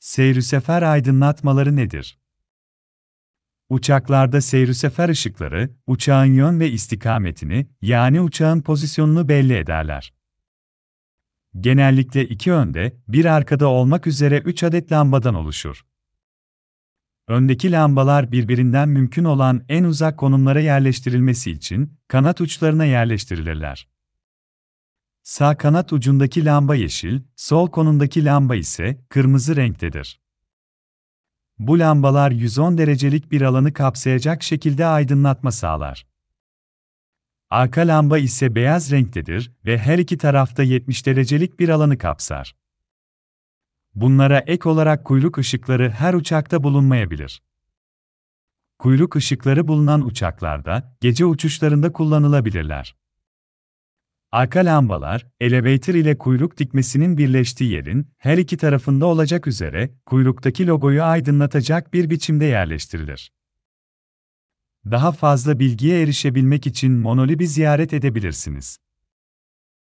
Seyrüsefer aydınlatmaları nedir? Uçaklarda seyrüsefer ışıkları, uçağın yön ve istikametini, yani uçağın pozisyonunu belli ederler. Genellikle iki önde, bir arkada olmak üzere üç adet lambadan oluşur. Öndeki lambalar birbirinden mümkün olan en uzak konumlara yerleştirilmesi için kanat uçlarına yerleştirilirler. Sağ kanat ucundaki lamba yeşil, sol konumdaki lamba ise kırmızı renktedir. Bu lambalar 110 derecelik bir alanı kapsayacak şekilde aydınlatma sağlar. Arka lamba ise beyaz renktedir ve her iki tarafta 70 derecelik bir alanı kapsar. Bunlara ek olarak kuyruk ışıkları her uçakta bulunmayabilir. Kuyruk ışıkları bulunan uçaklarda gece uçuşlarında kullanılabilirler. Arka lambalar, elevator ile kuyruk dikmesinin birleştiği yerin her iki tarafında olacak üzere kuyruktaki logoyu aydınlatacak bir biçimde yerleştirilir. Daha fazla bilgiye erişebilmek için Monolib'i ziyaret edebilirsiniz.